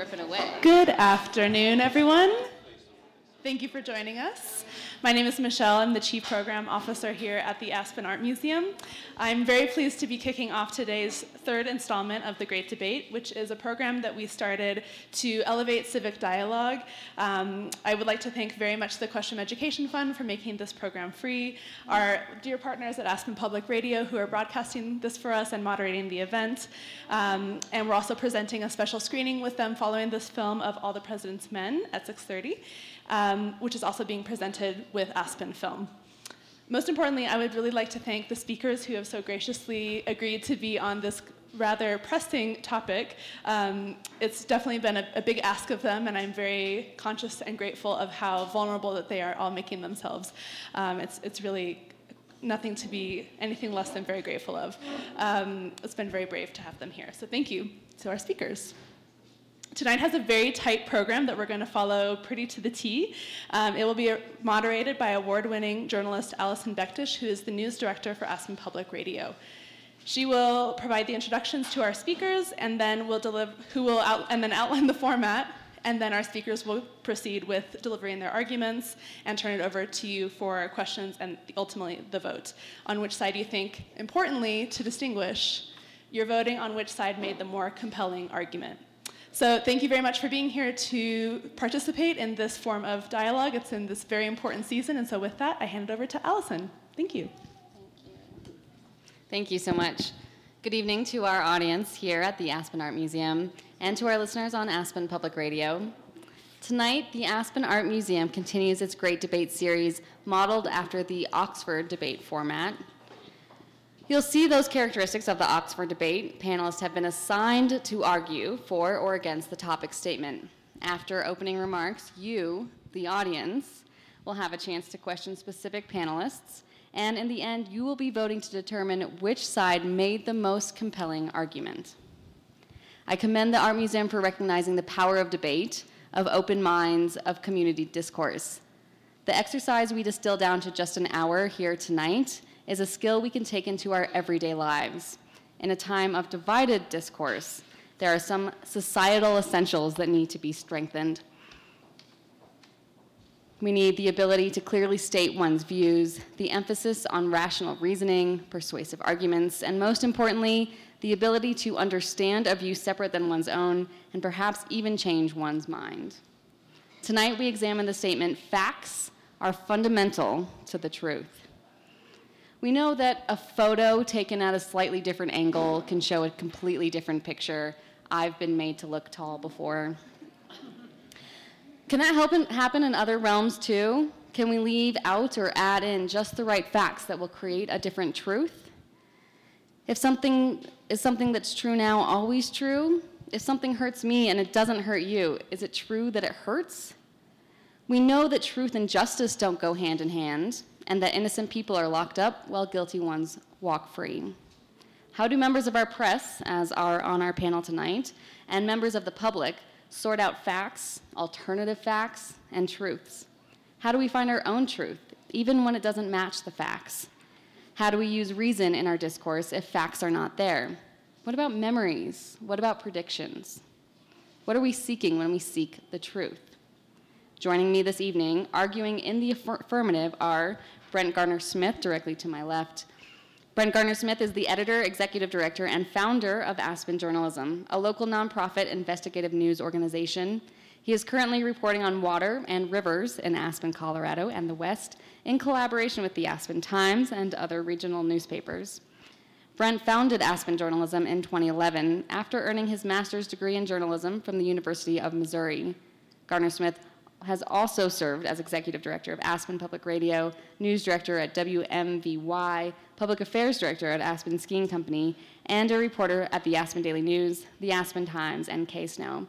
rip it away. Good afternoon, everyone. Thank you for joining us. My name is Michelle. I'm the Chief Program Officer here at the Aspen Art Museum. I'm very pleased to be kicking off today's third installment of The Great Debate, which is a program that we started to elevate civic dialogue. Um, I would like to thank very much the Question Education Fund for making this program free, our dear partners at Aspen Public Radio who are broadcasting this for us and moderating the event. Um, and we're also presenting a special screening with them following this film of All the President's Men at 6:30 um, which is also being presented with Aspen Film. Most importantly, I would really like to thank the speakers who have so graciously agreed to be on this rather pressing topic. Um, it's definitely been a, a, big ask of them, and I'm very conscious and grateful of how vulnerable that they are all making themselves. Um, it's, it's really nothing to be anything less than very grateful of. Um, it's been very brave to have them here. So thank you to our speakers. Tonight has a very tight program that we're going to follow pretty to the T. Um, it will be moderated by award winning journalist Alison Bektesh, who is the news director for Aspen Public Radio. She will provide the introductions to our speakers and then will deliver, who will out, and then outline the format and then our speakers will proceed with delivering their arguments and turn it over to you for questions and ultimately the vote. On which side you think, importantly, to distinguish, you're voting on which side made the more compelling argument. So thank you very much for being here to participate in this form of dialogue. It's in this very important season, and so with that, I hand it over to Alison. Thank you. Thank you so much. Good evening to our audience here at the Aspen Art Museum and to our listeners on Aspen Public Radio. Tonight, the Aspen Art Museum continues its great debate series modeled after the Oxford debate format. You'll see those characteristics of the Oxford debate. Panelists have been assigned to argue for or against the topic statement. After opening remarks, you, the audience, will have a chance to question specific panelists, and in the end, you will be voting to determine which side made the most compelling argument. I commend the Art Museum for recognizing the power of debate, of open minds, of community discourse. The exercise we distill down to just an hour here tonight is a skill we can take into our everyday lives. In a time of divided discourse, there are some societal essentials that need to be strengthened. We need the ability to clearly state one's views, the emphasis on rational reasoning, persuasive arguments, and most importantly, the ability to understand a view separate than one's own and perhaps even change one's mind. Tonight, we examine the statement facts are fundamental to the truth. We know that a photo taken at a slightly different angle can show a completely different picture. I've been made to look tall before. Can that happen, happen in other realms too? Can we leave out or add in just the right facts that will create a different truth? If something is something that's true now always true, if something hurts me and it doesn't hurt you, is it true that it hurts? We know that truth and justice don't go hand in hand and that innocent people are locked up while guilty ones walk free. How do members of our press, as are on our panel tonight, and members of the public sort out facts, alternative facts, and truths? How do we find our own truth, even when it doesn't match the facts? How do we use reason in our discourse if facts are not there? What about memories? What about predictions? What are we seeking when we seek the truth? Joining me this evening, arguing in the affirmative, are Brent Gardner-Smith, directly to my left. Brent Gardner-Smith is the editor, executive director, and founder of Aspen Journalism, a local nonprofit investigative news organization. He is currently reporting on water and rivers in Aspen, Colorado, and the West in collaboration with the Aspen Times and other regional newspapers. Brent founded Aspen Journalism in 2011 after earning his master's degree in journalism from the University of Missouri. Gardner-Smith has also served as executive director of Aspen Public Radio, news director at WMVY, public affairs director at Aspen Skiing Company, and a reporter at the Aspen Daily News, the Aspen Times, and KSNO.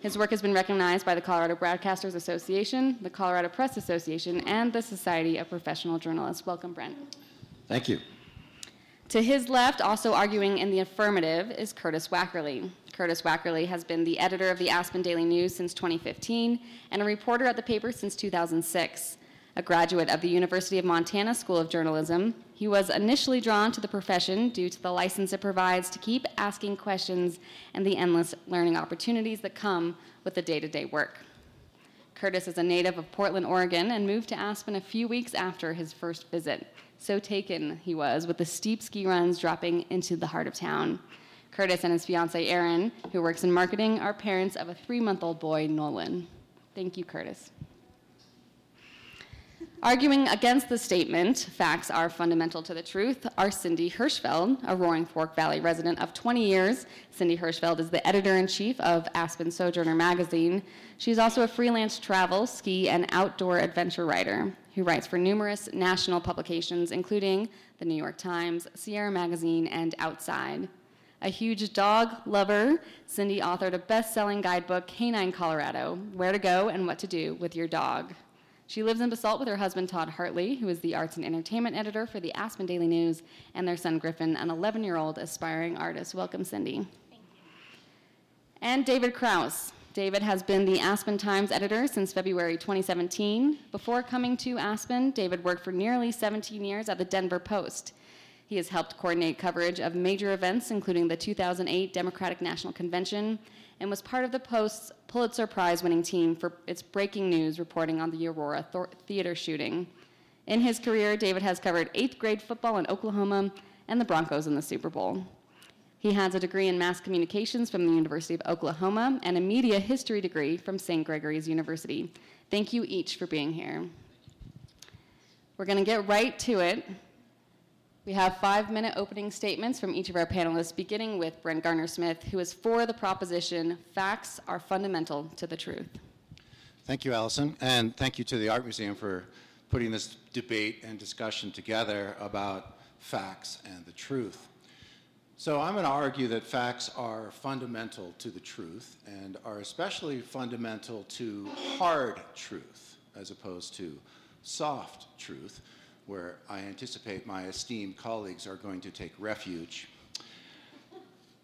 His work has been recognized by the Colorado Broadcasters Association, the Colorado Press Association, and the Society of Professional Journalists. Welcome, Brent. Thank you. To his left, also arguing in the affirmative, is Curtis Wackerle. Curtis Wackerle has been the editor of the Aspen Daily News since 2015 and a reporter at the paper since 2006. A graduate of the University of Montana School of Journalism, he was initially drawn to the profession due to the license it provides to keep asking questions and the endless learning opportunities that come with the day to day work. Curtis is a native of Portland, Oregon, and moved to Aspen a few weeks after his first visit. So taken he was with the steep ski runs dropping into the heart of town. Curtis and his fiancee Erin, who works in marketing, are parents of a three month old boy, Nolan. Thank you, Curtis. Arguing against the statement, facts are fundamental to the truth, are Cindy Hirschfeld, a Roaring Fork Valley resident of 20 years. Cindy Hirschfeld is the editor in chief of Aspen Sojourner magazine. She's also a freelance travel, ski, and outdoor adventure writer who writes for numerous national publications, including the New York Times, Sierra Magazine, and Outside. A huge dog lover, Cindy authored a best selling guidebook, Canine Colorado Where to Go and What to Do with Your Dog. She lives in Basalt with her husband, Todd Hartley, who is the arts and entertainment editor for the Aspen Daily News, and their son, Griffin, an 11 year old aspiring artist. Welcome, Cindy. And David Krause. David has been the Aspen Times editor since February 2017. Before coming to Aspen, David worked for nearly 17 years at the Denver Post. He has helped coordinate coverage of major events, including the 2008 Democratic National Convention, and was part of the Post's Pulitzer Prize winning team for its breaking news reporting on the Aurora theater shooting. In his career, David has covered eighth grade football in Oklahoma and the Broncos in the Super Bowl. He has a degree in mass communications from the University of Oklahoma and a media history degree from St. Gregory's University. Thank you each for being here. We're going to get right to it. We have five minute opening statements from each of our panelists, beginning with Brent Gardner-Smith, who is for the proposition facts are fundamental to the truth. Thank you, Allison, and thank you to the Art Museum for putting this debate and discussion together about facts and the truth. So, I'm going to argue that facts are fundamental to the truth and are especially fundamental to hard truth as opposed to soft truth where I anticipate my esteemed colleagues are going to take refuge.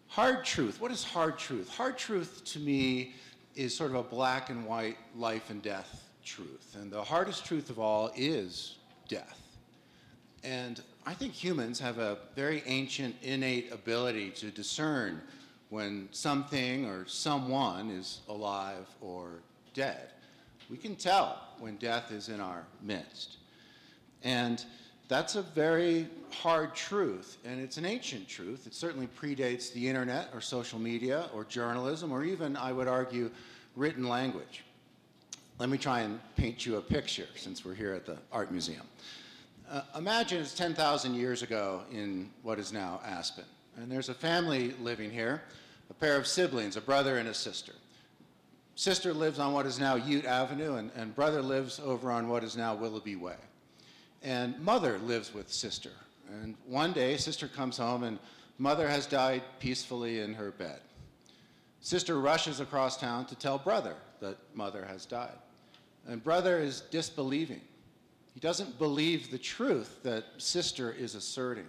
Hard truth. What is hard truth? Hard truth to me is sort of a black and white life and death truth. And the hardest truth of all is death. And I think humans have a very ancient, innate ability to discern when something or someone is alive or dead. We can tell when death is in our midst. And that's a very hard truth, and it's an ancient truth. It certainly predates the internet or social media or journalism or even, I would argue, written language. Let me try and paint you a picture since we're here at the Art Museum. Uh, imagine it's 10,000 years ago in what is now Aspen, and there's a family living here, a pair of siblings, a brother and a sister. Sister lives on what is now Ute Avenue, and, and brother lives over on what is now Willoughby Way. And mother lives with sister. And one day, sister comes home and mother has died peacefully in her bed. Sister rushes across town to tell brother that mother has died. And brother is disbelieving. He doesn't believe the truth that sister is asserting.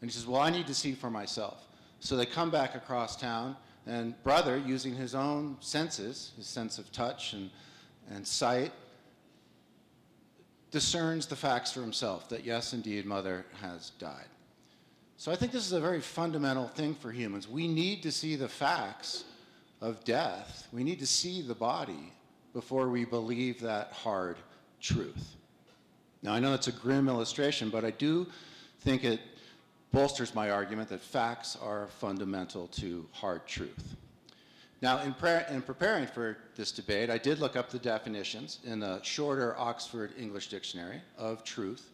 And he says, Well, I need to see for myself. So they come back across town, and brother, using his own senses, his sense of touch and, and sight, discerns the facts for himself that yes, indeed, mother has died. So I think this is a very fundamental thing for humans. We need to see the facts of death, we need to see the body before we believe that hard truth. Now, I know that's a grim illustration, but I do think it bolsters my argument that facts are fundamental to hard truth. Now, in, in, preparing for this debate, I did look up the definitions in the shorter Oxford English Dictionary of truth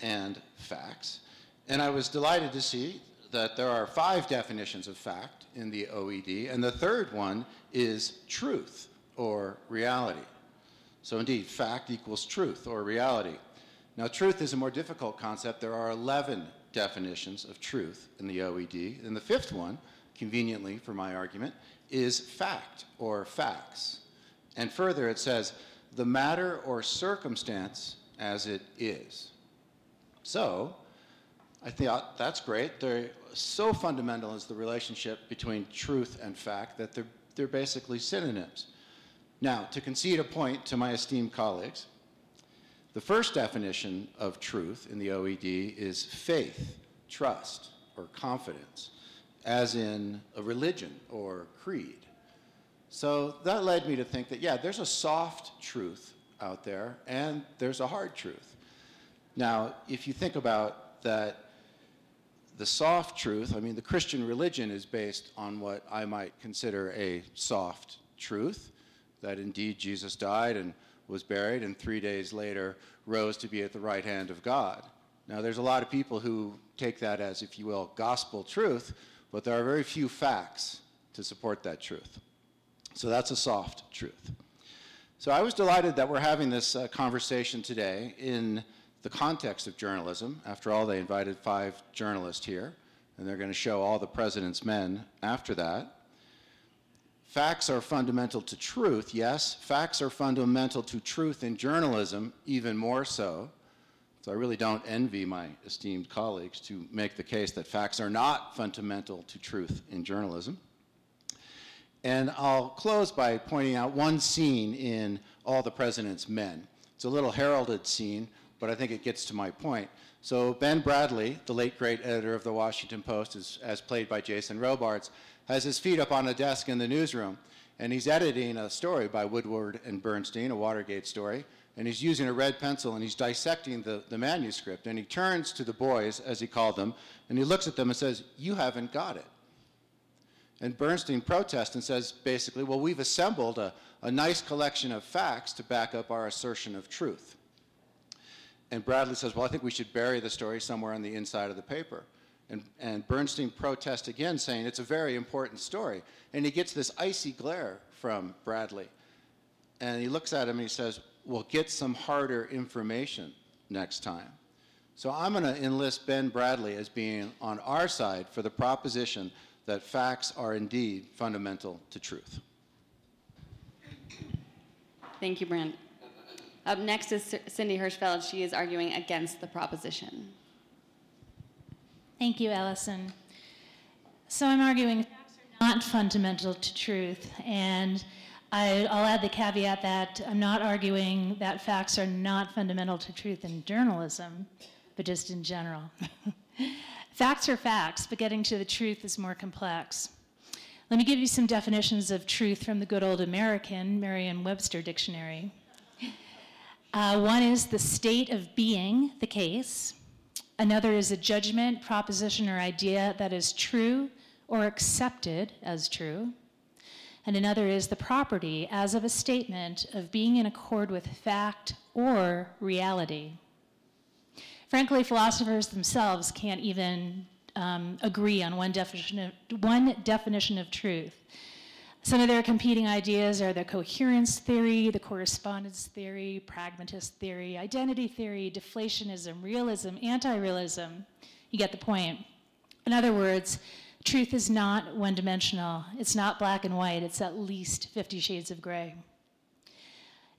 and facts. And I was delighted to see that there are five definitions of fact in the OED, and the third one is truth or reality. So, indeed, fact equals truth or reality. Now, truth is a more difficult concept. There are 11 definitions of truth in the OED, and the fifth one conveniently for my argument, is fact or facts. And further, it says, the matter or circumstance as it is. So, I thought that's great. They're so fundamental is the relationship between truth and fact that they're, they're basically synonyms. Now, to concede a point to my esteemed colleagues, The first definition of truth in the OED is faith, trust, or confidence, as in a religion or creed. So that led me to think that, yeah, there's a soft truth out there and there's a hard truth. Now, if you think about that, the soft truth, I mean, the Christian religion is based on what I might consider a soft truth that indeed Jesus died and was buried and three days later rose to be at the right hand of God. Now, there's a lot of people who take that as, if you will, gospel truth, but there are very few facts to support that truth. So that's a soft truth. So I was delighted that we're having this uh, conversation today in the context of journalism. After all, they invited five journalists here, and they're going to show all the president's men after that. Facts are fundamental to truth, yes. Facts are fundamental to truth in journalism, even more so. So I really don't envy my esteemed colleagues to make the case that facts are not fundamental to truth in journalism. And I'll close by pointing out one scene in All the President's Men. It's a little heralded scene, but I think it gets to my point. So Ben Bradlee, the late great editor of the Washington Post, is, as played by Jason Robards, has his feet up on a desk in the newsroom, and he's editing a story by Woodward and Bernstein, a Watergate story, and he's using a red pencil and he's dissecting the, the manuscript. And he turns to the boys, as he called them, and he looks at them and says, You haven't got it. And Bernstein protests and says, basically, well, we've assembled a, a nice collection of facts to back up our assertion of truth. And Bradlee says, well, I think we should bury the story somewhere on the inside of the paper. And, and Bernstein protests again, saying it's a very important story. And he gets this icy glare from Bradlee. And he looks at him and he says, Well, get some harder information next time. So I'm going to enlist Ben Bradlee as being on our side for the proposition that facts are indeed fundamental to truth. Thank you, Brent. Up next is Cindy Hirschfeld. She is arguing against the proposition. Thank you, Allison. So I'm arguing facts are not fundamental to truth, and I, will add the caveat that I'm not arguing that facts are not fundamental to truth in journalism, but just in general. facts are facts, but getting to the truth is more complex. Let me give you some definitions of truth from the good old American Merriam Webster Dictionary. Uh, one is the state of being the case. Another is a judgment, proposition, or idea that is true or accepted as true. And another is the property as of a statement of being in accord with fact or reality. Frankly, philosophers themselves can't even um, agree on one definition, of, one definition of truth. Some of their competing ideas are the coherence theory, the correspondence theory, pragmatist theory, identity theory, deflationism, realism, anti realism. You get the point. In other words, truth is not one dimensional, it's not black and white, it's at least 50 shades of gray.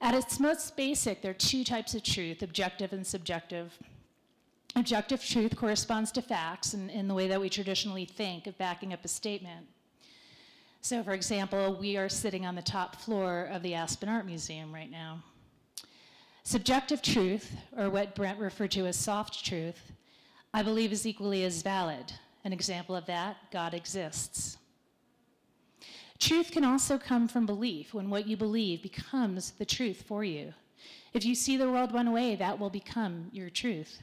At its most basic, there are two types of truth objective and subjective. Objective truth corresponds to facts in, in the way that we traditionally think of backing up a statement. So, for example, we are sitting on the top floor of the Aspen Art Museum right now. Subjective truth, or what Brent referred to as soft truth, I believe is equally as valid. An example of that God exists. Truth can also come from belief when what you believe becomes the truth for you. If you see the world one way, that will become your truth.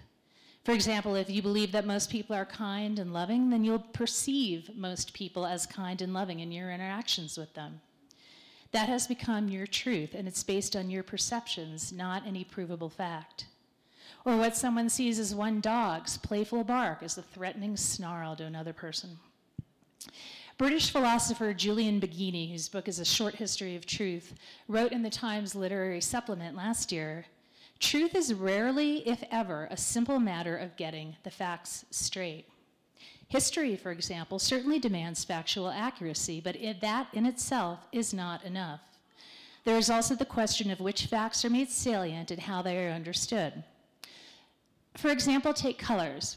For example, if you believe that most people are kind and loving, then you'll perceive most people as kind and loving in your interactions with them. That has become your truth, and it's based on your perceptions, not any provable fact. Or what someone sees as one dog's playful bark as a threatening snarl to another person. British philosopher Julian Baggini, whose book is A Short History of Truth, wrote in the Times Literary Supplement last year Truth is rarely, if ever, a simple matter of getting the facts straight. History, for example, certainly demands factual accuracy, but it, that in itself is not enough. There is also the question of which facts are made salient and how they are understood. For example, take colors.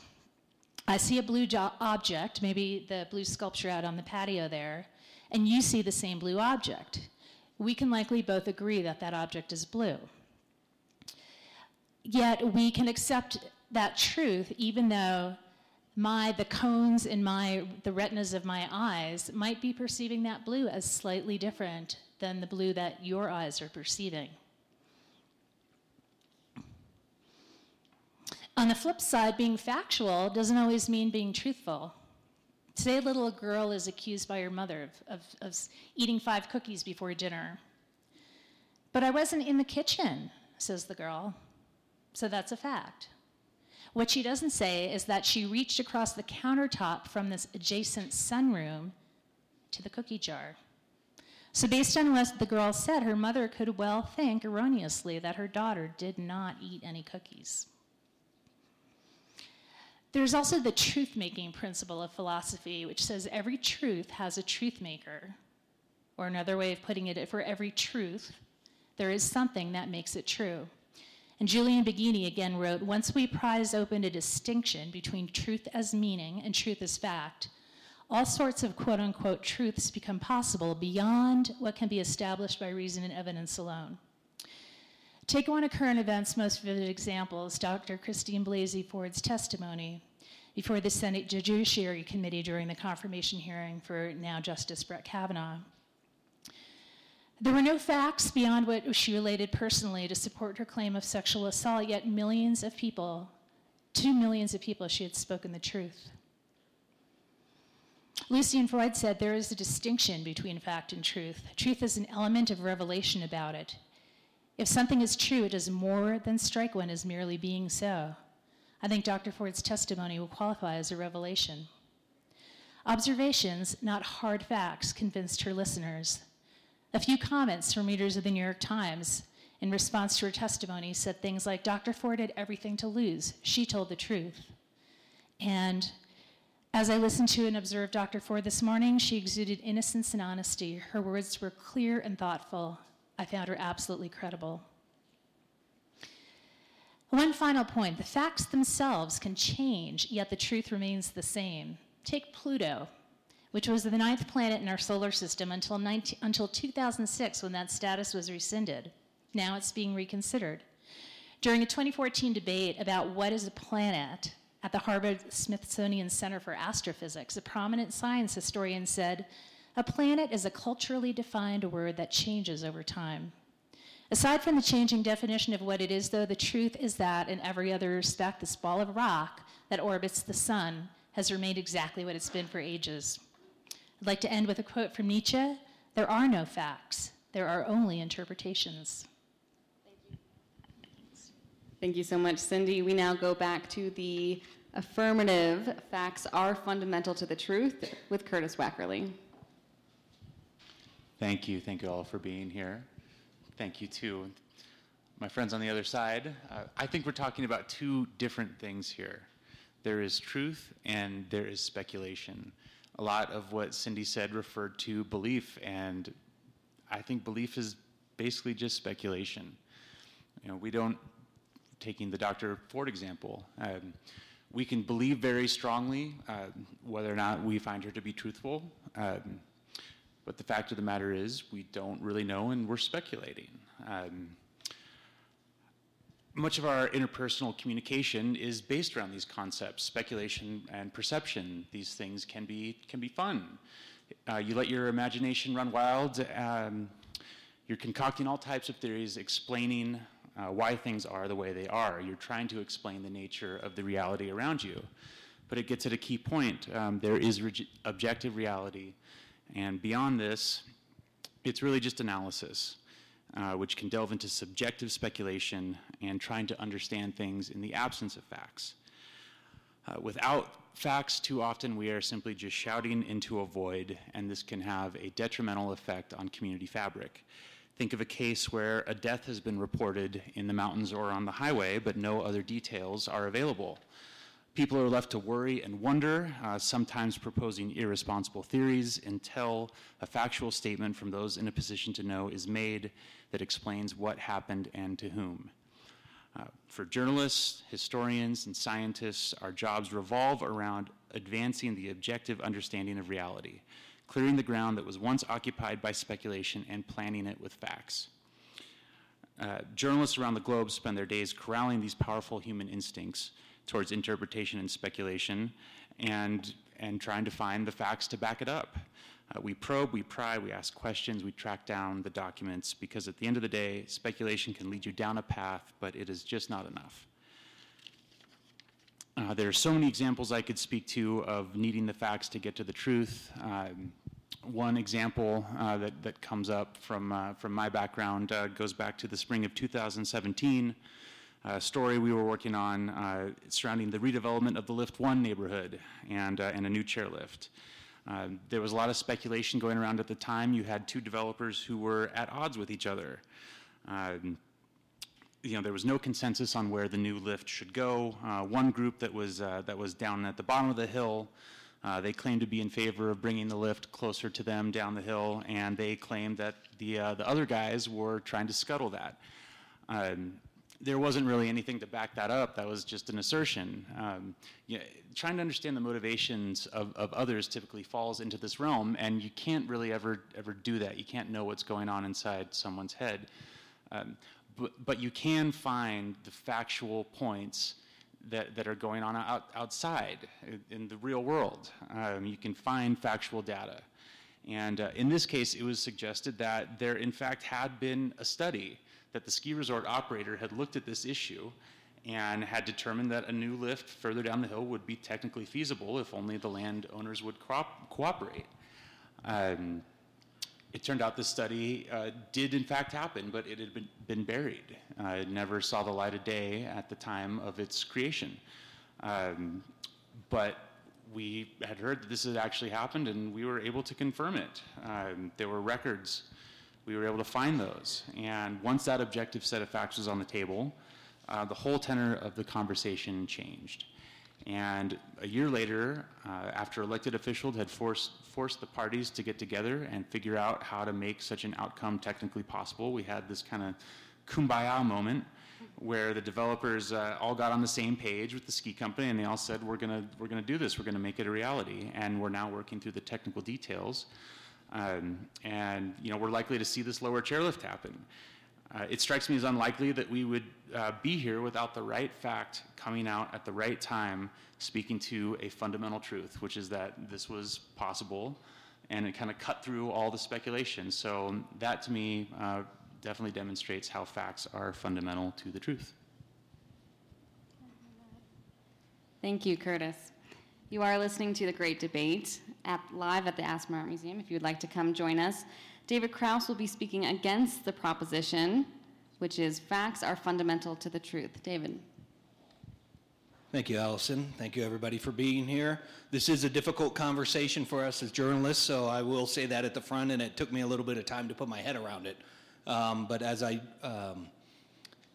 I see a blue jo- object, maybe the blue sculpture out on the patio there, and you see the same blue object. We can likely both agree that that object is blue. yet we can accept that truth even though my the cones in my the retinas of my eyes might be perceiving that blue as slightly different than the blue that your eyes are perceiving. On the flip side, being factual doesn't always mean being truthful. Today, a little girl is accused by her mother of, of, of eating five cookies before dinner. But I wasn't in the kitchen, says the girl. So that's a fact. What she doesn't say is that she reached across the countertop from this adjacent sunroom to the cookie jar. So, based on what the girl said, her mother could well think erroneously that her daughter did not eat any cookies. There's also the truth making principle of philosophy, which says every truth has a truth maker. Or another way of putting it, for every truth, there is something that makes it true. And Julian Baggini again wrote Once we prize open a distinction between truth as meaning and truth as fact, all sorts of quote unquote truths become possible beyond what can be established by reason and evidence alone. Take one of current events' most vivid examples Dr. Christine Blasey Ford's testimony before the Senate Judiciary Committee during the confirmation hearing for now Justice Brett Kavanaugh. There were no facts beyond what she related personally to support her claim of sexual assault, yet millions of people, two millions of people, she had spoken the truth. Lucian Freud said there is a distinction between fact and truth. Truth is an element of revelation about it. If something is true, it does more than strike one as merely being so. I think Dr. Ford's testimony will qualify as a revelation. Observations, not hard facts, convinced her listeners. A few comments from readers of the New York Times in response to her testimony said things like Dr. Ford had everything to lose. She told the truth. And as I listened to and observed Dr. Ford this morning, she exuded innocence and honesty. Her words were clear and thoughtful. I found her absolutely credible. One final point the facts themselves can change, yet the truth remains the same. Take Pluto, which was the ninth planet in our solar system until, 19, until 2006 when that status was rescinded. Now it's being reconsidered. During a 2014 debate about what is a planet at the Harvard Smithsonian Center for Astrophysics, a prominent science historian said, A planet is a culturally defined word that changes over time. Aside from the changing definition of what it is, though, the truth is that in every other respect, this ball of rock that orbits the sun has remained exactly what it's been for ages. I'd like to end with a quote from Nietzsche There are no facts, there are only interpretations. Thank you. Thank you so much, Cindy. We now go back to the affirmative facts are fundamental to the truth with Curtis Wackerle. Thank you. Thank you all for being here. Thank you to my friends on the other side. Uh, I think we're talking about two different things here there is truth and there is speculation a lot of what Cindy said referred to belief, and I think belief is basically just speculation. You know, we don't, taking the Dr. Ford example, um, we can believe very strongly uh, whether or not we find her to be truthful. Um, but the fact of the matter is, we don't really know and we're speculating. Um, much of our interpersonal communication is based around these concepts speculation and perception. These things can be can be fun. Uh, you let your imagination run wild um, you're concocting all types of theories explaining uh, why things are the way they are. You're trying to explain the nature of the reality around you. But it gets at a key point. Um, there is objective reality and beyond this it's really just analysis uh, which can delve into subjective speculation and trying to understand things in the absence of facts. Uh, without facts, too often we are simply just shouting into a void, and this can have a detrimental effect on community fabric. Think of a case where a death has been reported in the mountains or on the highway, but no other details are available. People are left to worry and wonder, uh, sometimes proposing irresponsible theories until a factual statement from those in a position to know is made that explains what happened and to whom. Uh, for journalists, historians, and scientists, our jobs revolve around advancing the objective understanding of reality, clearing the ground that was once occupied by speculation and planning it with facts. Uh, journalists around the globe spend their days corralling these powerful human instincts towards interpretation and speculation and, and trying to find the facts to back it up. Uh, we probe, we pry, we ask questions, we track down the documents because at the end of the day, speculation can lead you down a path, but it is just not enough. Uh, there are so many examples I could speak to of needing the facts to get to the truth. Um, one example uh, that, that comes up from, uh, from my background uh, goes back to the spring of 2017, a story we were working on uh, surrounding the redevelopment of the Lift 1 neighborhood and, uh, and a new chairlift. Um, there was a lot of speculation going around at the time. You had two developers who were at odds with each other. Um, you know, there was no consensus on where the new lift should go. Uh, one group that was, uh, that was down at the bottom of the hill, uh, they claimed to be in favor of bringing the lift closer to them down the hill, and they claimed that the, uh, the other guys were trying to scuttle that. Um, there wasn't really anything to back that up. That was just an assertion. Um, you know, trying to understand the motivations of, of others typically falls into this realm, and you can't really ever ever do that. You can't know what's going on inside someone's head. Um, but, but you can find the factual points that, that are going on out, outside in the real world. Um, you can find factual data. And uh, in this case, it was suggested that there, in fact, had been a study that the ski resort operator had looked at this issue and had determined that a new lift further down the hill would be technically feasible if only the landowners would co- cooperate. Um, it turned out the study uh, did in fact happen, but it had been, been buried. Uh, it never saw the light of day at the time of its creation. Um, but we had heard that this had actually happened, and we were able to confirm it. Um, there were records. We were able to find those. And once that objective set of facts was on the table, uh, the whole tenor of the conversation changed. And a year later, uh, after elected officials had forced, forced the parties to get together and figure out how to make such an outcome technically possible, we had this kind of kumbaya moment where the developers uh, all got on the same page with the ski company and they all said, we're going we're gonna do this, we're going to make it a reality. And we're now working through the technical details. Um, and you know, we're likely to see this lower chairlift happen. Uh, it strikes me as unlikely that we would uh, be here without the right fact coming out at the right time, speaking to a fundamental truth, which is that this was possible, and it kind of cut through all the speculation. So that to me uh, definitely demonstrates how facts are fundamental to the truth. Thank you, Curtis. You are listening to the Great Debate at, live at the Aspen Art Museum. If you would like to come join us, David Krause will be speaking against the proposition, which is facts are fundamental to the truth. David. Thank you, Allison. Thank you, everybody, for being here. This is a difficult conversation for us as journalists, so I will say that at the front, and it took me a little bit of time to put my head around it. Um, but as I um,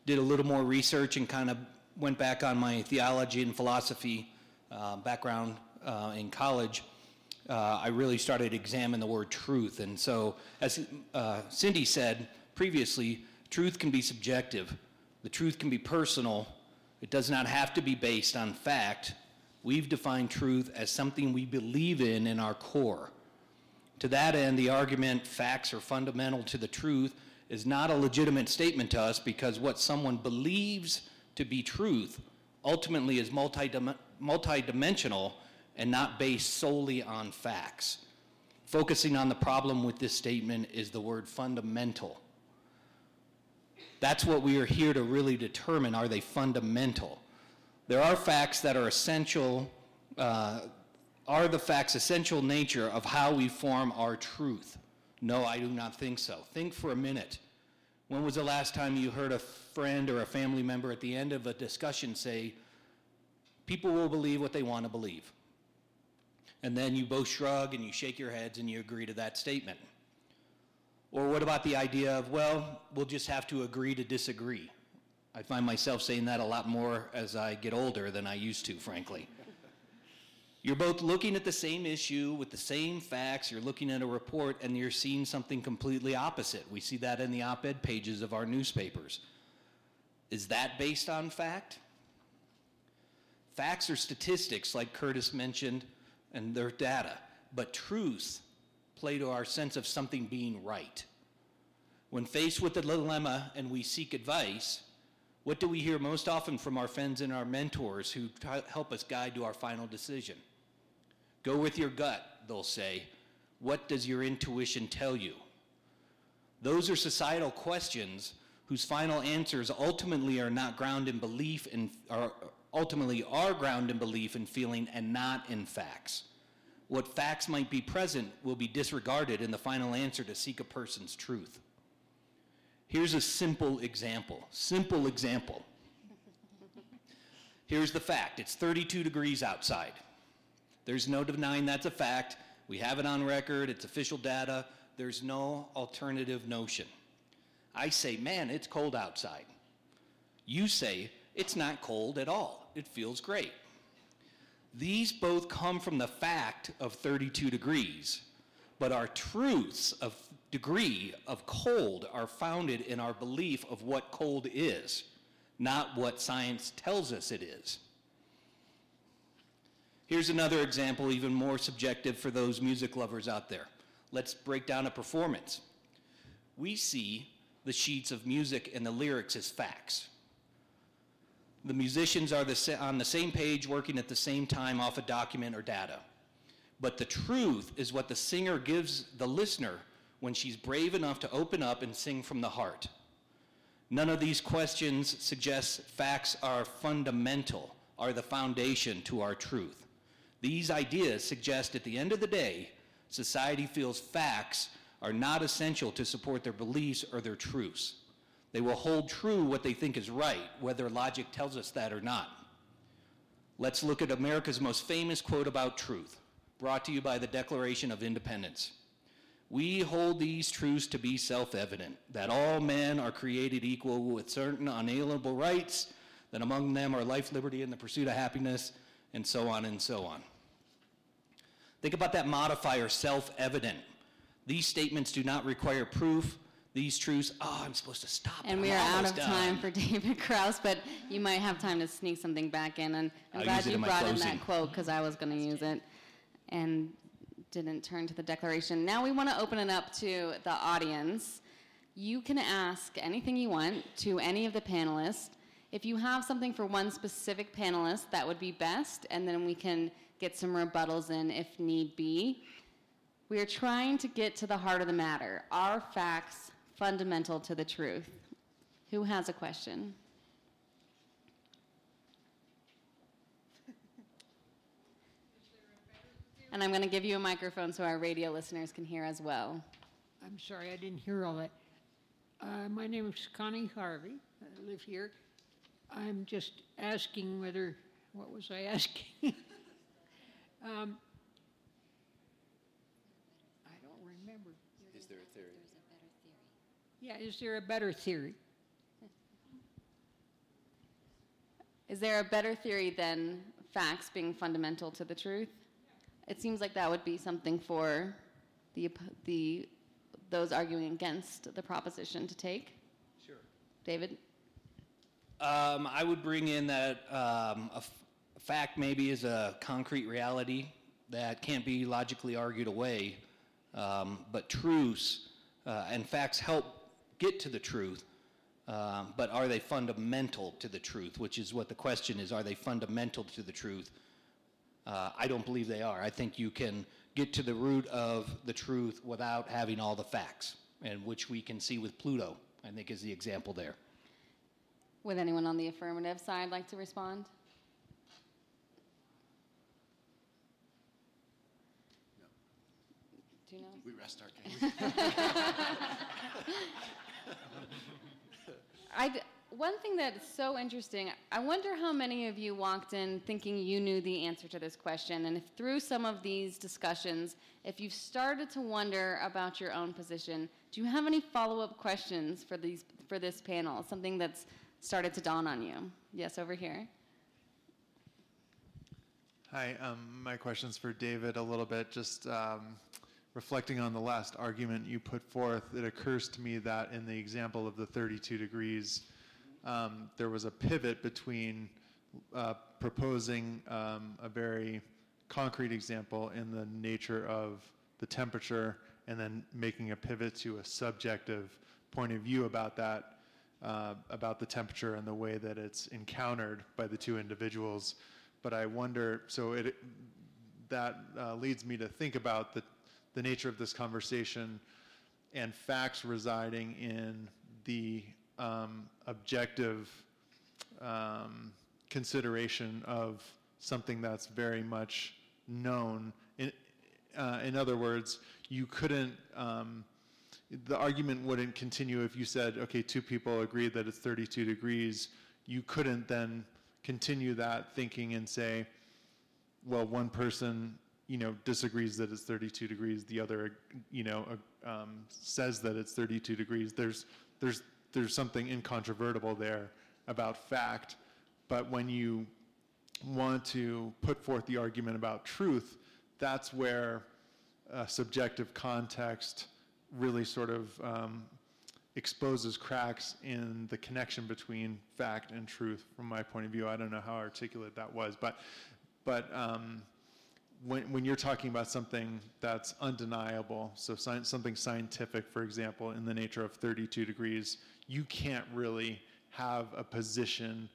did a little more research and kind of went back on my theology and philosophy uh, background uh, in college, uh, I really started to examine the word truth. And so, as uh, Cindy said previously, truth can be subjective, the truth can be personal. It does not have to be based on fact. We've defined truth as something we believe in in our core. To that end, the argument facts are fundamental to the truth is not a legitimate statement to us because what someone believes to be truth ultimately is multi-dimensional and not based solely on facts. Focusing on the problem with this statement is the word fundamental. That's what we are here to really determine. Are they fundamental? There are facts that are essential, uh, are the facts essential nature of how we form our truth? No, I do not think so. Think for a minute. When was the last time you heard a friend or a family member at the end of a discussion say, People will believe what they want to believe? and then you both shrug and you shake your heads and you agree to that statement? Or what about the idea of, well, we'll just have to agree to disagree? I find myself saying that a lot more as I get older than I used to, frankly. You're both looking at the same issue with the same facts, you're looking at a report, and you're seeing something completely opposite. We see that in the op ed pages of our newspapers. Is that based on fact? Facts are statistics, like Curtis mentioned, and they're data, but truths play to our sense of something being right. When faced with a dilemma and we seek advice, what do we hear most often from our friends and our mentors who help us guide to our final decision? Go with your gut, they'll say. What does your intuition tell you? Those are societal questions whose final answers ultimately are not ground in belief and are ultimately are ground in belief and feeling and not in facts. What facts might be present will be disregarded in the final answer to seek a person's truth. Here's a simple example. Simple example. Here's the fact it's 32 degrees outside. There's no denying that's a fact. We have it on record, it's official data. There's no alternative notion. I say, man, it's cold outside. You say, it's not cold at all. It feels great. These both come from the fact of 32 degrees, but our truths of degree of cold are founded in our belief of what cold is, not what science tells us it is. Here's another example, even more subjective for those music lovers out there. Let's break down a performance. We see the sheets of music and the lyrics as facts. The musicians are the on the same page working at the same time off a document or data. But the truth is what the singer gives the listener when she's brave enough to open up and sing from the heart. None of these questions suggest facts are fundamental, are the foundation to our truth. These ideas suggest at the end of the day, society feels facts are not essential to support their beliefs or their truths. They will hold true what they think is right, whether logic tells us that or not. Let's look at America's most famous quote about truth, brought to you by the Declaration of Independence. We hold these truths to be self evident that all men are created equal with certain unalienable rights, that among them are life, liberty, and the pursuit of happiness, and so on and so on. Think about that modifier, self evident. These statements do not require proof. These truths, oh, I'm supposed to stop. And we are out of done. time for David Krause, but you might have time to sneak something back in. And I'm I'll glad you in brought in that quote because I was going to use it and didn't turn to the declaration. Now we want to open it up to the audience. You can ask anything you want to any of the panelists. If you have something for one specific panelist, that would be best, and then we can get some rebuttals in if need be. We are trying to get to the heart of the matter. Are facts fundamental to the truth? Who has a question? And I'm going to give you a microphone so our radio listeners can hear as well. I'm sorry, I didn't hear all that. Uh, my name is Connie Harvey. I live here. I'm just asking whether, what was I asking? um, I don't remember. Is there a theory? Yeah, is there a better theory? Is there a better theory than facts being fundamental to the truth? It seems like that would be something for the, the, those arguing against the proposition to take. Sure. David? Um, I would bring in that um, a, f- fact maybe is a concrete reality that can't be logically argued away, um, but truths uh, and facts help get to the truth. Um, but are they fundamental to the truth? Which is what the question is: Are they fundamental to the truth? Uh, I don't believe they are. I think you can get to the root of the truth without having all the facts, and which we can see with Pluto. I think is the example there. Would anyone on the affirmative side like to respond? No. Do you know? We rest our case. I, one thing that's so interesting, I wonder how many of you walked in thinking you knew the answer to this question, and if through some of these discussions, if you've started to wonder about your own position, do you have any follow-up questions for these for this panel? Something that's started to dawn on you? Yes, over here. Hi, um, my question's for David a little bit. Just um, reflecting on the last argument you put forth, it occurs to me that in the example of the 32 degrees, um, there was a pivot between uh, proposing um, a very concrete example in the nature of the temperature and then making a pivot to a subjective point of view about that, uh, about the temperature and the way that it's encountered by the two individuals. But I wonder, so it, that uh, leads me to think about the, the nature of this conversation and facts residing in the um, objective um, consideration of something that's very much known. In, uh, in other words, you couldn't, um, the argument wouldn't continue if you said, okay, two people agreed that it's 32 degrees. You couldn't then continue that thinking and say, well, one person, you know, disagrees that it's 32 degrees, the other, you know, uh, um, says that it's 32 degrees. There's, there's, there's something incontrovertible there about fact. But when you want to put forth the argument about truth, that's where subjective context really sort of um, exposes cracks in the connection between fact and truth from my point of view. I don't know how articulate that was, but, but um, when, when you're talking about something that's undeniable, so sci- something scientific, for example, in the nature of 32 degrees, you can't really have a position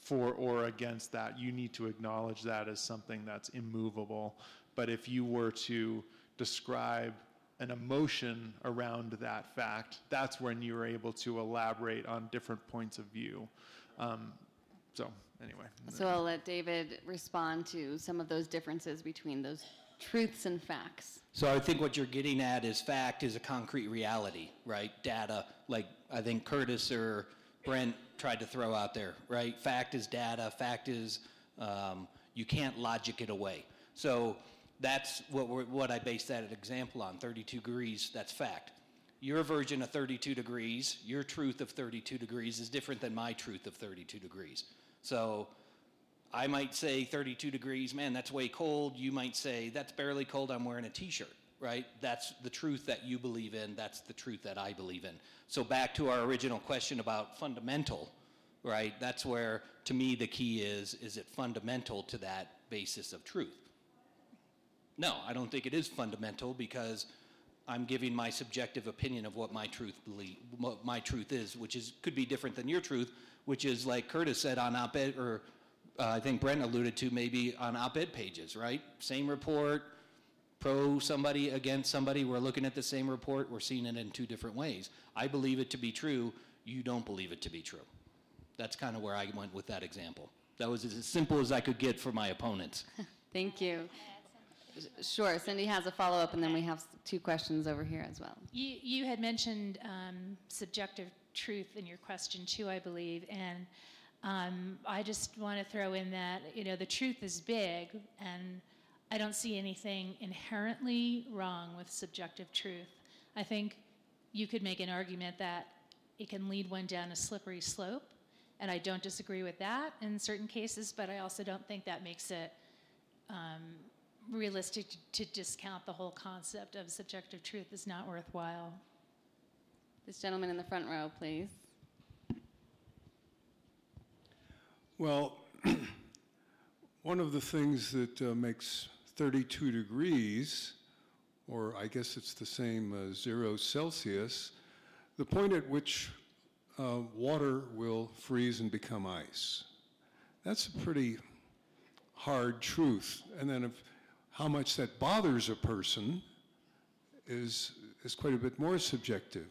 for or against that. You need to acknowledge that as something that's immovable. But if you were to describe an emotion around that fact, that's when you're able to elaborate on different points of view. Um, so, anyway. So I'll let David respond to some of those differences between those truths and facts. So I think what you're getting at is fact is a concrete reality, right? Data, like I think Curtis or Brent tried to throw out there, right? Fact is data. Fact is um, you can't logic it away. So that's what, what I base that example on. 32 degrees, that's fact. Your version of 32 degrees, your truth of 32 degrees is different than my truth of 32 degrees. So I might say 32 degrees, man, that's way cold. You might say that's barely cold. I'm wearing a t-shirt, right? That's the truth that you believe in. That's the truth that I believe in. So back to our original question about fundamental, right? That's where, to me, the key is: is it fundamental to that basis of truth? No, I don't think it is fundamental because I'm giving my subjective opinion of what my truth believe, what my truth is, which is could be different than your truth, which is like Curtis said on op-ed, or uh, I think Brent alluded to maybe on op-ed pages, right? Same report, pro somebody against somebody. We're looking at the same report. We're seeing it in two different ways. I believe it to be true. You don't believe it to be true. That's kind of where I went with that example. That was as simple as I could get for my opponents. Thank you. Sure, Cindy has a follow-up, and then we have two questions over here as well. You, you had mentioned um, subjective truth in your question too, I believe, and um, I just want to throw in that you know the truth is big, and I don't see anything inherently wrong with subjective truth. I think you could make an argument that it can lead one down a slippery slope, and I don't disagree with that in certain cases, but I also don't think that makes it um, realistic to discount the whole concept of subjective truth is not worthwhile. This gentleman in the front row, please. Well, one of the things that uh, makes 32 degrees, or I guess it's the same as zero Celsius, the point at which uh, water will freeze and become ice. That's a pretty hard truth. And then if, how much that bothers a person is, is quite a bit more subjective.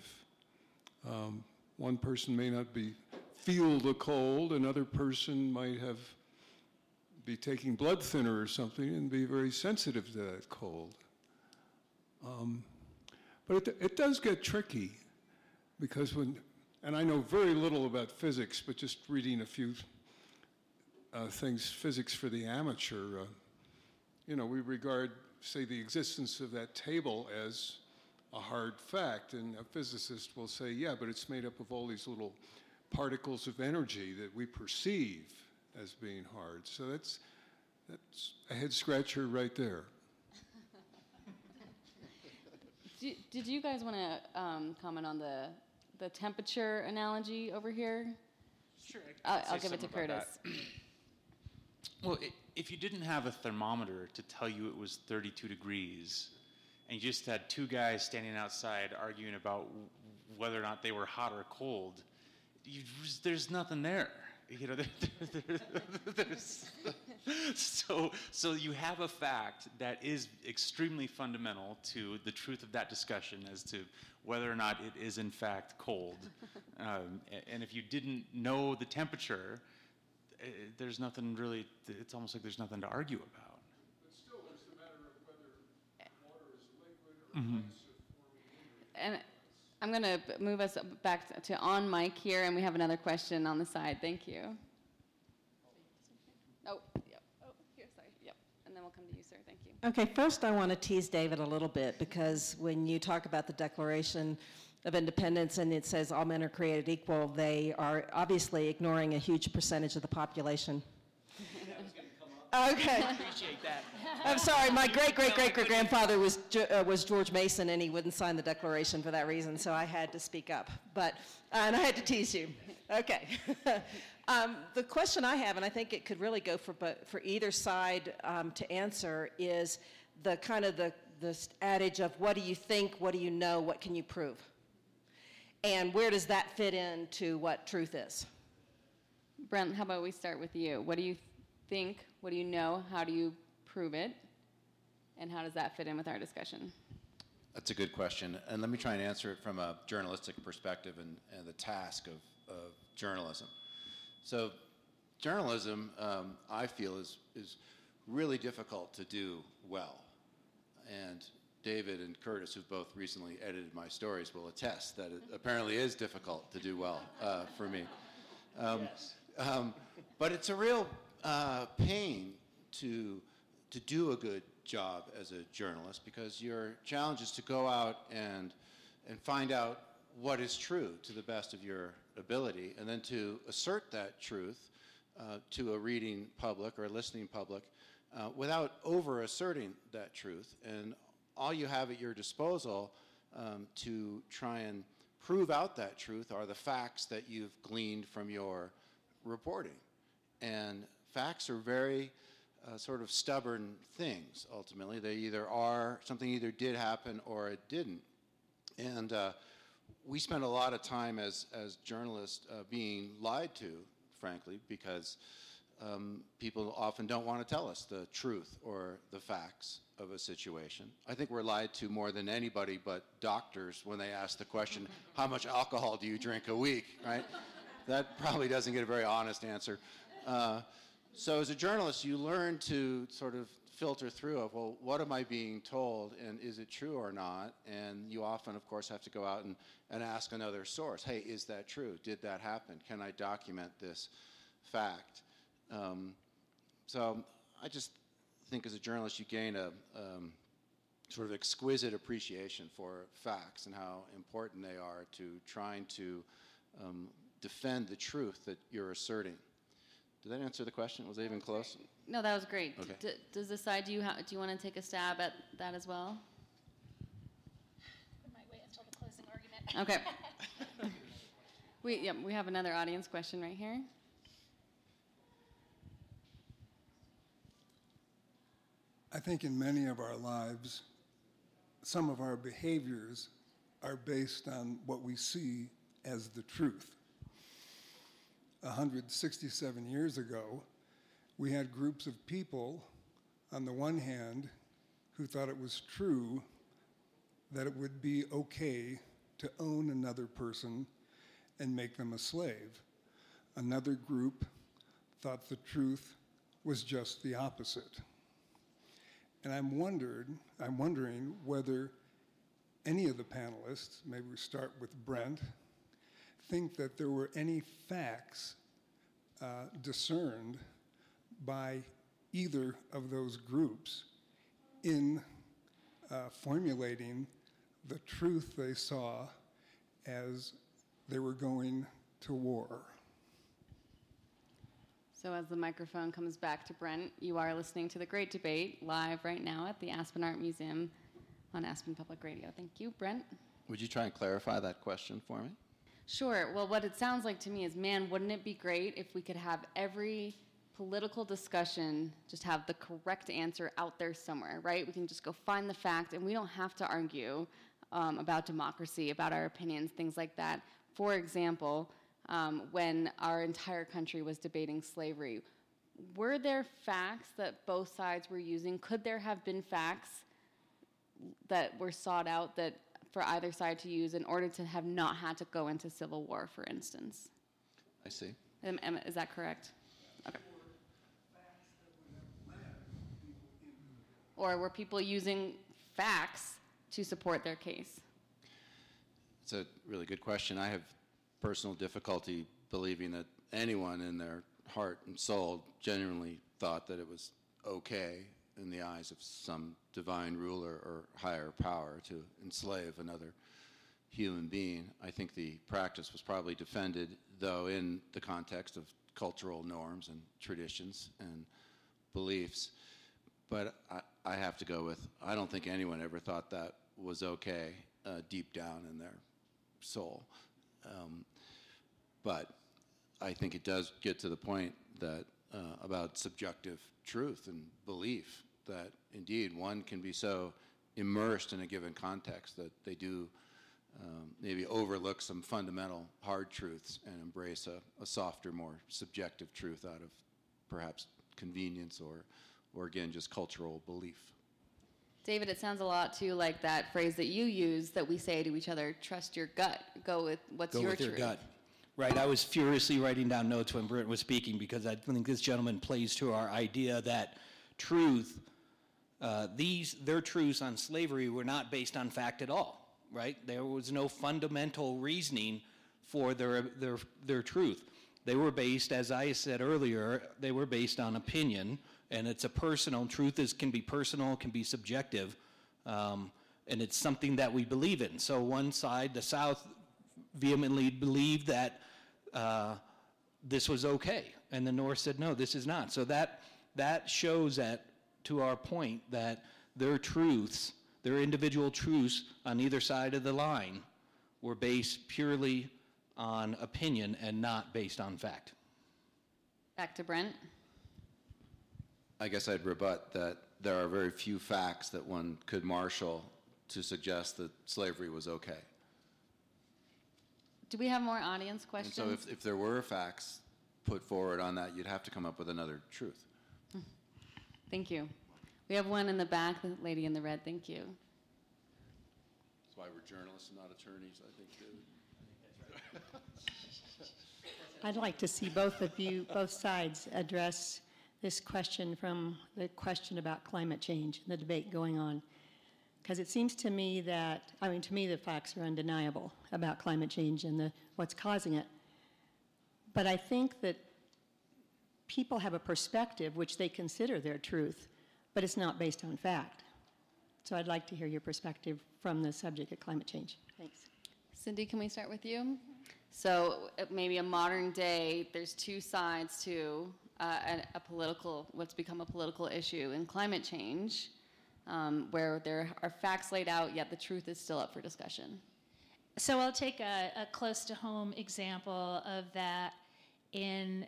Um, one person may not be feel the cold, another person might have be taking blood thinner or something and be very sensitive to that cold. Um, but it, it does get tricky because when, and I know very little about physics, but just reading a few uh, things, physics for the amateur, uh, you know, we regard, say, the existence of that table as a hard fact, and a physicist will say, yeah, but it's made up of all these little particles of energy that we perceive as being hard. So that's, that's a head scratcher right there. did, did you guys want to um, comment on the, the temperature analogy over here? Sure. I'll, I'll give it to Curtis. well, it, if you didn't have a thermometer to tell you it was 32 degrees, and you just had two guys standing outside arguing about whether or not they were hot or cold, you, there's nothing there. You know, there, there, so so you have a fact that is extremely fundamental to the truth of that discussion as to whether or not it is in fact cold. Um, and if you didn't know the temperature, eh, there's nothing really. It's almost like there's nothing to argue about. But still, it's the matter of whether water is liquid or Mhm. ice or forming And I'm going to move us back to on mic here, and we have another question on the side. Thank you. Oh, yep. Oh, here, sorry. Yep. And then we'll come to you, sir. Thank you. Okay, first I want to tease David a little bit because when you talk about the Declaration of Independence and it says all men are created equal, they are obviously ignoring a huge percentage of the population. Okay. Appreciate that. I'm sorry, my great great great great grandfather was, Ge- uh, was George Mason and he wouldn't sign the Declaration for that reason, so I had to speak up. But, uh, and I had to tease you. Okay. um, the question I have, and I think it could really go for, bo- for either side um, to answer, is the kind of the, the adage of what do you think, what do you know, what can you prove? And where does that fit into what truth is? Brent, how about we start with you? What do you think? What do you know? How do you prove it? And how does that fit in with our discussion? That's a good question. And let me try and answer it from a journalistic perspective and, and the task of, of journalism. So, journalism, um, I feel, is, is really difficult to do well. And David and Curtis, who've both recently edited my stories, will attest that it apparently is difficult to do well uh, for me. Um, um, but it's a real uh, pain to, to do a good job as a journalist because your challenge is to go out and, and find out what is true to the best of your ability and then to assert that truth uh, to a reading public or a listening public uh, without over asserting that truth. And all you have at your disposal um, to try and prove out that truth are the facts that you've gleaned from your reporting. And facts are very uh, sort of stubborn things, ultimately. They either are, something either did happen or it didn't. And uh, we spend a lot of time as, as journalists uh, being lied to, frankly, because um, people often don't want to tell us the truth or the facts of a situation. I think we're lied to more than anybody but doctors when they ask the question, how much alcohol do you drink a week, right? that probably doesn't get a very honest answer. Uh, so as a journalist, you learn to sort of filter through of, well, what am I being told and is it true or not? And you often, of course, have to go out and, and ask another source, hey, is that true? Did that happen? Can I document this fact? Um, so I just think as a journalist, you gain a um, sort of exquisite appreciation for facts and how important they are to trying to um, defend the truth that you're asserting. Did that answer the question? Was I even close? No, that was great. Okay. d- does this side, do you, ha- do you want to take a stab at that as well? I might wait until the closing argument. Okay. We, yeah, we have another audience question right here. I think in many of our lives, some of our behaviors are based on what we see as the truth. 167 years ago, we had groups of people, on the one hand, who thought it was true that it would be okay to own another person and make them a slave. Another group thought the truth was just the opposite. And I'm wondered, I'm wondering whether any of the panelists, maybe we start with Brent, think that there were any facts uh, discerned by either of those groups in uh, formulating the truth they saw as they were going to war. So as the microphone comes back to Brent, you are listening to the Great Debate live right now at the Aspen Art Museum on Aspen Public Radio. Thank you, Brent. Would you try and clarify that question for me? Sure. Well, what it sounds like to me is, man, wouldn't it be great if we could have every political discussion just have the correct answer out there somewhere, right? We can just go find the fact, and we don't have to argue um, about democracy, about our opinions, things like that. For example, um, when our entire country was debating slavery, were there facts that both sides were using? Could there have been facts that were sought out that for either side to use in order to have not had to go into civil war, for instance? I see. Am, am, is that correct? Okay. Or were people using facts to support their case? It's a really good question. I have personal difficulty believing that anyone in their heart and soul genuinely thought that it was okay in the eyes of some divine ruler or higher power to enslave another human being. I think the practice was probably defended, though, in the context of cultural norms and traditions and beliefs. But I, I have to go with I don't think anyone ever thought that was okay uh, deep down in their soul. Um, but I think it does get to the point that uh, about subjective truth and belief that indeed one can be so immersed in a given context that they do um, maybe overlook some fundamental hard truths and embrace a, a, softer, more subjective truth out of perhaps convenience or, or again, just cultural belief. David, it sounds a lot to like that phrase that you use that we say to each other trust your gut. Go with what's Go your with truth. your gut. Right, I was furiously writing down notes when Brent was speaking because I think this gentleman plays to our idea that truth, uh, these their truths on slavery were not based on fact at all. Right, there was no fundamental reasoning for their their their truth. They were based, as I said earlier, they were based on opinion, and it's a personal truth. Is can be personal, can be subjective, um, and it's something that we believe in. So one side, the South, vehemently believed that uh, this was okay, and the North said no, this is not. So that that shows that to our point that their truths, their individual truths on either side of the line, were based purely on opinion and not based on fact. Back to Brent. I guess I'd rebut that there are very few facts that one could marshal to suggest that slavery was okay. Do we have more audience And questions? so if, if there were facts put forward on that, you'd have to come up with another truth. Hmm. Thank you. We have one in the back, the lady in the red. Thank you. That's why we're journalists and not attorneys, I think, David. I'd like to see both of you, both sides, address this question from the question about climate change and the debate going on. Because it seems to me that, I mean, to me, the facts are undeniable about climate change and the, what's causing it. But I think that people have a perspective which they consider their truth, but it's not based on fact. So I'd like to hear your perspective from the subject of climate change. Thanks. Cindy, can we start with you? So uh, maybe a modern day, there's two sides to uh, a, a political, what's become a political issue in climate change, um, where there are facts laid out, yet the truth is still up for discussion. So I'll take a, a close to home example of that in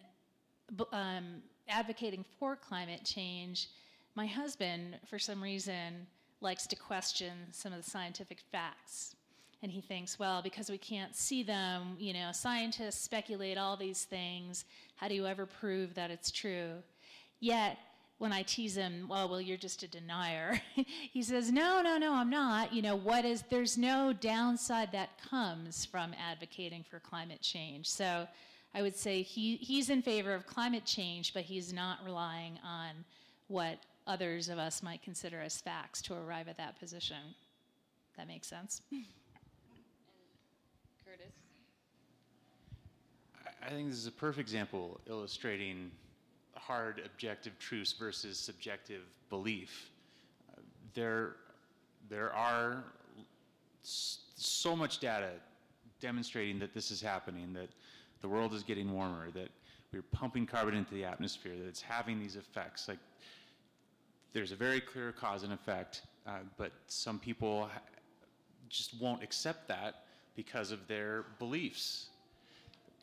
um, advocating for climate change. My husband, for some reason, likes to question some of the scientific facts. And he thinks, well, because we can't see them, you know, scientists speculate all these things. How do you ever prove that it's true? Yet, when I tease him, well, well, you're just a denier, he says, no, no, no, I'm not. You know, what is, there's no downside that comes from advocating for climate change. So I would say he, he's in favor of climate change, but he's not relying on what others of us might consider as facts to arrive at that position. That makes sense? I think this is a perfect example illustrating hard objective truths versus subjective belief. Uh, there, there are so much data demonstrating that this is happening, that the world is getting warmer, that we're pumping carbon into the atmosphere, that it's having these effects. Like, there's a very clear cause and effect, uh, but some people just won't accept that because of their beliefs.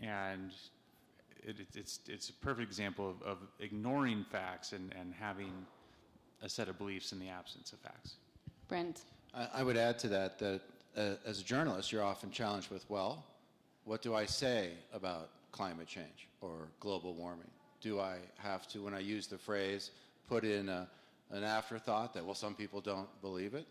And it, it, it's, it's a perfect example of, of ignoring facts and, and having a set of beliefs in the absence of facts. Brent? I, I would add to that that uh, as a journalist, you're often challenged with, well, what do I say about climate change or global warming? Do I have to, when I use the phrase, put in a, an afterthought that, well, some people don't believe it?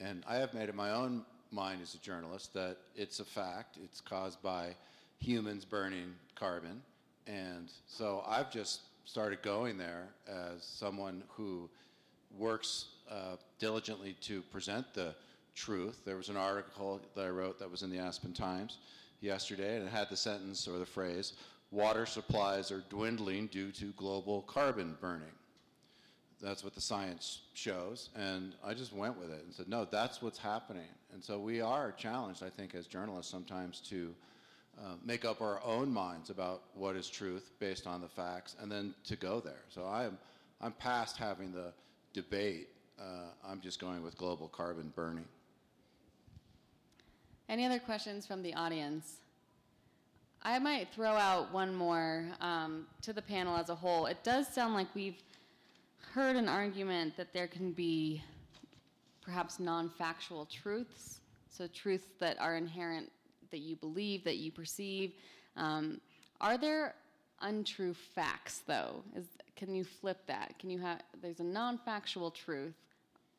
And I have made it my own mind as a journalist that it's a fact. It's caused by humans burning carbon. And so I've just started going there as someone who works uh, diligently to present the truth. There was an article that I wrote that was in the Aspen Times yesterday, and it had the sentence or the phrase, water supplies are dwindling due to global carbon burning. That's what the science shows, and I just went with it and said, no, that's what's happening. And so we are challenged, I think, as journalists sometimes to uh, make up our own minds about what is truth based on the facts, and then to go there. So I'm, I'm past having the debate. Uh, I'm just going with global carbon burning. Any other questions from the audience? I might throw out one more um, to the panel as a whole. It does sound like we've heard an argument that there can be perhaps non factual truths, so truths that are inherent that you believe, that you perceive. Um, are there untrue facts, though? Is, can you flip that? Can you have, there's a non factual truth.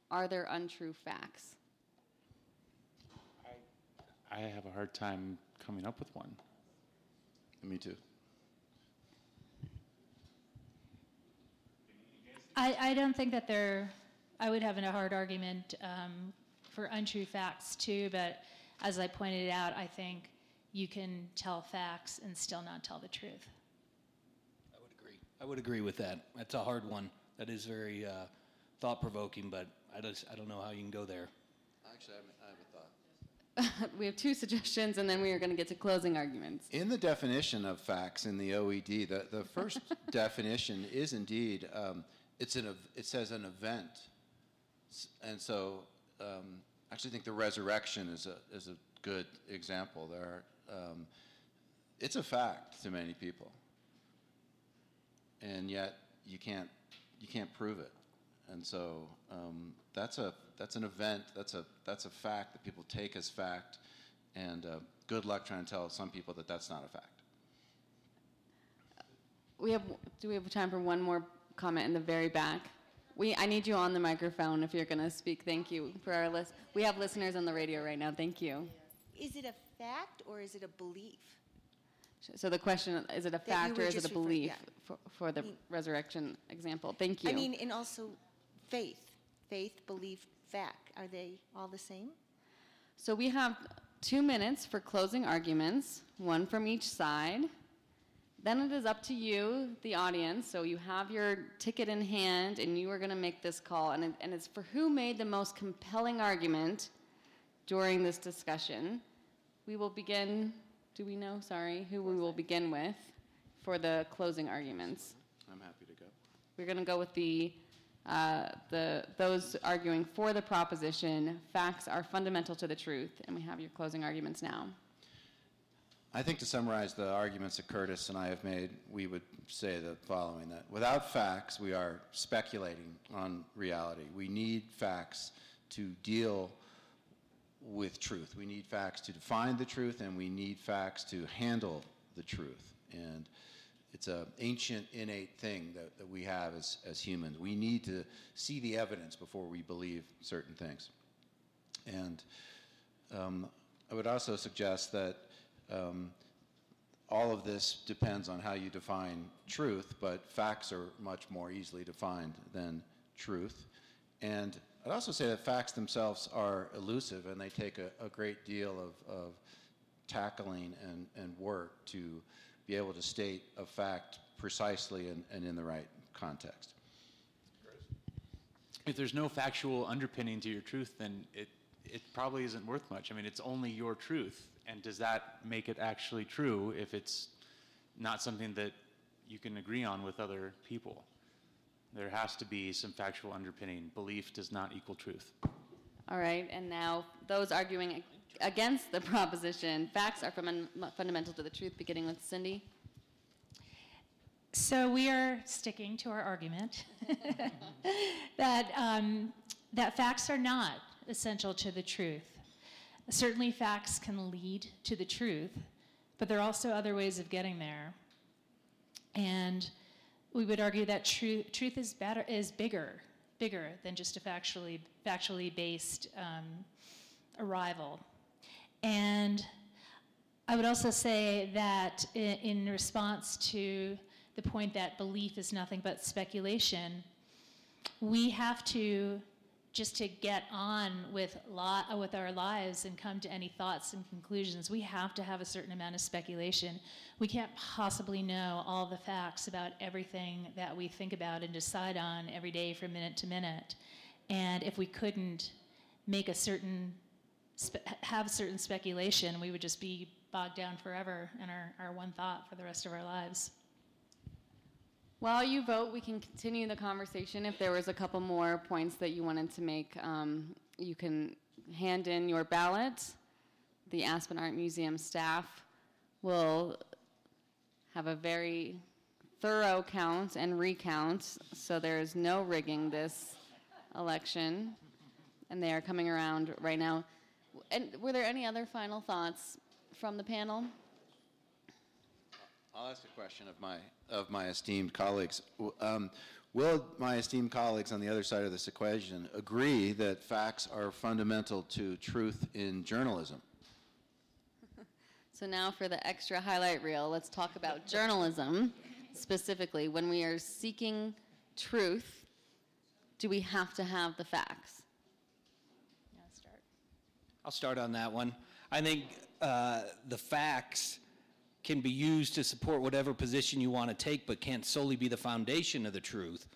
Are there untrue facts? I have a hard time coming up with one. Me too. I, I don't think that there, I would have a hard argument um, for untrue facts too, but as I pointed out, I think you can tell facts and still not tell the truth. I would agree. I would agree with that. That's a hard one. That is very uh, thought provoking, but I, just, I don't know how you can go there. Actually, I have a thought. we have two suggestions, and then we are going to get to closing arguments. In the definition of facts in the OED, the, the first definition is indeed um, it's an it says an event, and so um, I actually think the resurrection is a is a good example. There, um, it's a fact to many people, and yet you can't you can't prove it, and so um, that's a that's an event. That's a that's a fact that people take as fact, and uh, good luck trying to tell some people that that's not a fact. We have. Do we have time for one more comment in the very back? We, I need you on the microphone if you're going to speak. Thank you for our list. We have listeners on the radio right now. Thank you. Is it a fact or is it a belief? So the question is it a fact or is it a belief yeah. for, for, the I mean, resurrection example? Thank you. I mean, and also faith, faith, belief, fact. Are they all the same? So we have two minutes for closing arguments, one from each side. Then it is up to you, the audience. So you have your ticket in hand and you are going to make this call. And, it, and it's for who made the most compelling argument during this discussion. We will begin, do we know, sorry, who we will begin with for the closing arguments? I'm happy to go. We're going to go with the, uh, the, those arguing for the proposition facts are fundamental to the truth. And we have your closing arguments now. I think to summarize the arguments that Curtis and I have made, we would say the following that without facts, we are speculating on reality. We need facts to deal with truth. We need facts to define the truth, and we need facts to handle the truth. And it's an ancient, innate thing that, that we have as, as humans. We need to see the evidence before we believe certain things. And um, I would also suggest that um, all of this depends on how you define truth, but facts are much more easily defined than truth. And I'd also say that facts themselves are elusive and they take a, a great deal of, of tackling and, and work to be able to state a fact precisely and, and in the right context. If there's no factual underpinning to your truth, then it, it probably isn't worth much. I mean, it's only your truth and does that make it actually true if it's not something that you can agree on with other people? There has to be some factual underpinning. Belief does not equal truth. All right, and now those arguing against the proposition, facts are fundamental to the truth, beginning with Cindy. So we are sticking to our argument that, um, that facts are not essential to the truth. Certainly, facts can lead to the truth, but there are also other ways of getting there. And we would argue that truth, truth is better, is bigger, bigger than just a factually, factually based um, arrival. And I would also say that in, in response to the point that belief is nothing but speculation, we have to just to get on with lot with our lives and come to any thoughts and conclusions. We have to have a certain amount of speculation. We can't possibly know all the facts about everything that we think about and decide on every day from minute to minute. And if we couldn't make a certain spe- have certain speculation we would just be bogged down forever in our, our one thought for the rest of our lives While you vote, we can continue the conversation. If there was a couple more points that you wanted to make, um, you can hand in your ballot. The Aspen Art Museum staff will have a very thorough count and recount, so there is no rigging this election. And they are coming around right now. And were there any other final thoughts from the panel? I'll ask a question of my of my esteemed colleagues. Um, will my esteemed colleagues on the other side of this equation agree that facts are fundamental to truth in journalism? So now for the extra highlight reel, let's talk about journalism specifically. When we are seeking truth, do we have to have the facts? Yeah, start. I'll start on that one. I think uh, the facts can be used to support whatever position you want to take, but can't solely be the foundation of the truth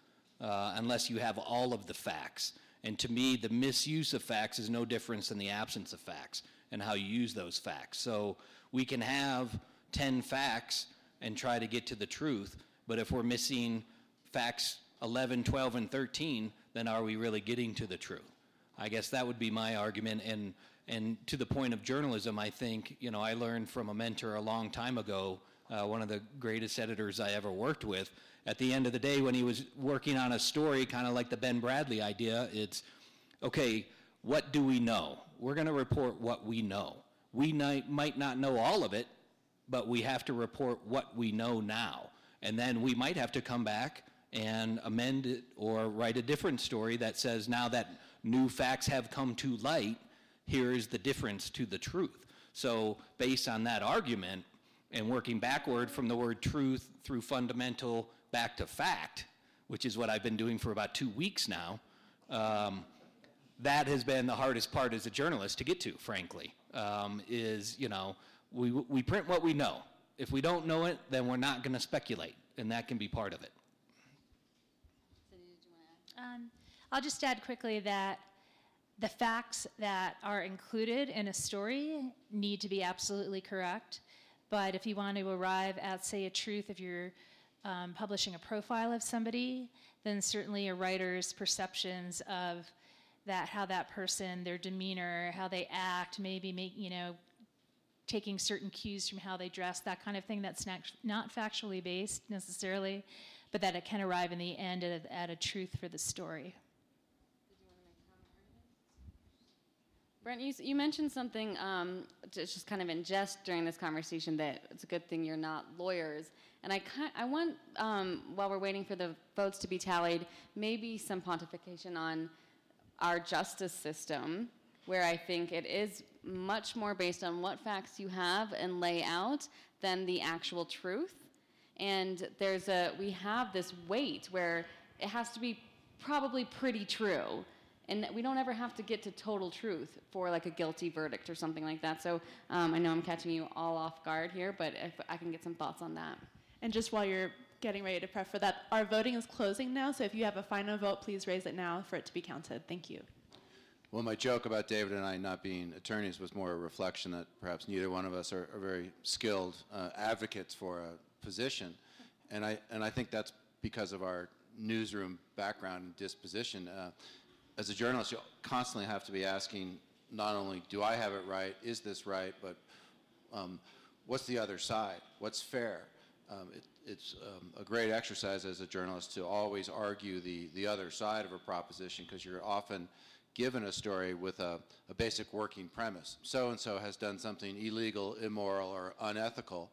uh, unless you have all of the facts. And to me, the misuse of facts is no difference than the absence of facts and how you use those facts. So we can have 10 facts and try to get to the truth, but if we're missing facts 11, 12, and 13, then are we really getting to the truth? I guess that would be my argument. And, and to the point of journalism, I think, you know, I learned from a mentor a long time ago, uh, one of the greatest editors I ever worked with. At the end of the day, when he was working on a story, kind of like the Ben Bradlee idea, it's okay, what do we know? We're going to report what we know. We might, might not know all of it, but we have to report what we know now. And then we might have to come back and amend it or write a different story that says now that new facts have come to light, here is the difference to the truth. So, based on that argument, and working backward from the word truth through fundamental back to fact, which is what I've been doing for about two weeks now, um, that has been the hardest part as a journalist to get to, frankly, um, is, you know, we, we print what we know. If we don't know it, then we're not going to speculate, and that can be part of it. Um, I'll just add quickly that the facts that are included in a story need to be absolutely correct. But if you want to arrive at, say, a truth, if you're um, publishing a profile of somebody, then certainly a writer's perceptions of that, how that person, their demeanor, how they act, maybe make, you know, taking certain cues from how they dress, that kind of thing that's not, factually based necessarily, but that it can arrive in the end at a, at a truth for the story. Brent, you, you mentioned something um, just kind of in jest during this conversation that it's a good thing you're not lawyers. And I, I want, um, while we're waiting for the votes to be tallied, maybe some pontification on our justice system, where I think it is much more based on what facts you have and lay out than the actual truth. And there's a, we have this weight where it has to be probably pretty true. And we don't ever have to get to total truth for like a guilty verdict or something like that. So um, I know I'm catching you all off guard here, but if I can get some thoughts on that. And just while you're getting ready to prep for that, our voting is closing now, so if you have a final vote, please raise it now for it to be counted. Thank you. Well, my joke about David and I not being attorneys was more a reflection that perhaps neither one of us are, are very skilled uh, advocates for a position, and I and I think that's because of our newsroom background and disposition. Uh, as a journalist, you constantly have to be asking not only do I have it right, is this right, but um, what's the other side? What's fair? Um, it, it's um, a great exercise as a journalist to always argue the, the other side of a proposition because you're often given a story with a, a basic working premise. So and so has done something illegal, immoral, or unethical.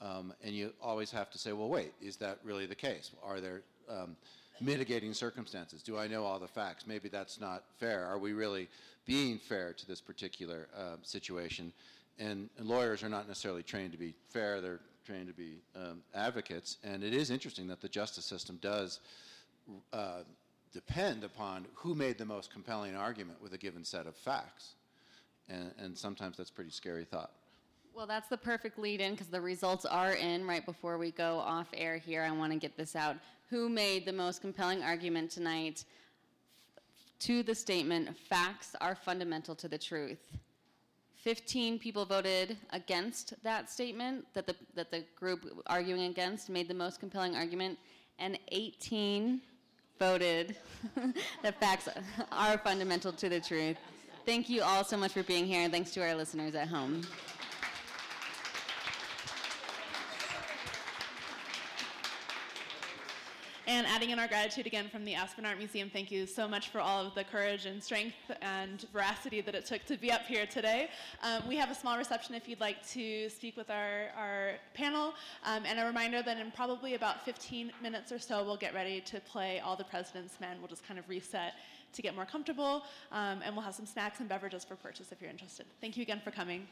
Um, and you always have to say, well, wait, is that really the case? Are there um, mitigating circumstances? Do I know all the facts? Maybe that's not fair. Are we really being fair to this particular uh, situation? And, and, lawyers are not necessarily trained to be fair, they're trained to be um, advocates. And it is interesting that the justice system does uh, depend upon who made the most compelling argument with a given set of facts. And, and sometimes that's a pretty scary thought. Well, that's the perfect lead in because the results are in right before we go off air here. I want to get this out. Who made the most compelling argument tonight to the statement, facts are fundamental to the truth? 15 people voted against that statement that the, that the group arguing against made the most compelling argument, and 18 voted that facts are fundamental to the truth. Thank you all so much for being here, and thanks to our listeners at home. And adding in our gratitude again from the Aspen Art Museum, thank you so much for all of the courage and strength and veracity that it took to be up here today. Um, we have a small reception if you'd like to speak with our, our panel. Um, and a reminder that in probably about 15 minutes or so, we'll get ready to play All the President's Men. We'll just kind of reset to get more comfortable. Um, and we'll have some snacks and beverages for purchase if you're interested. Thank you again for coming.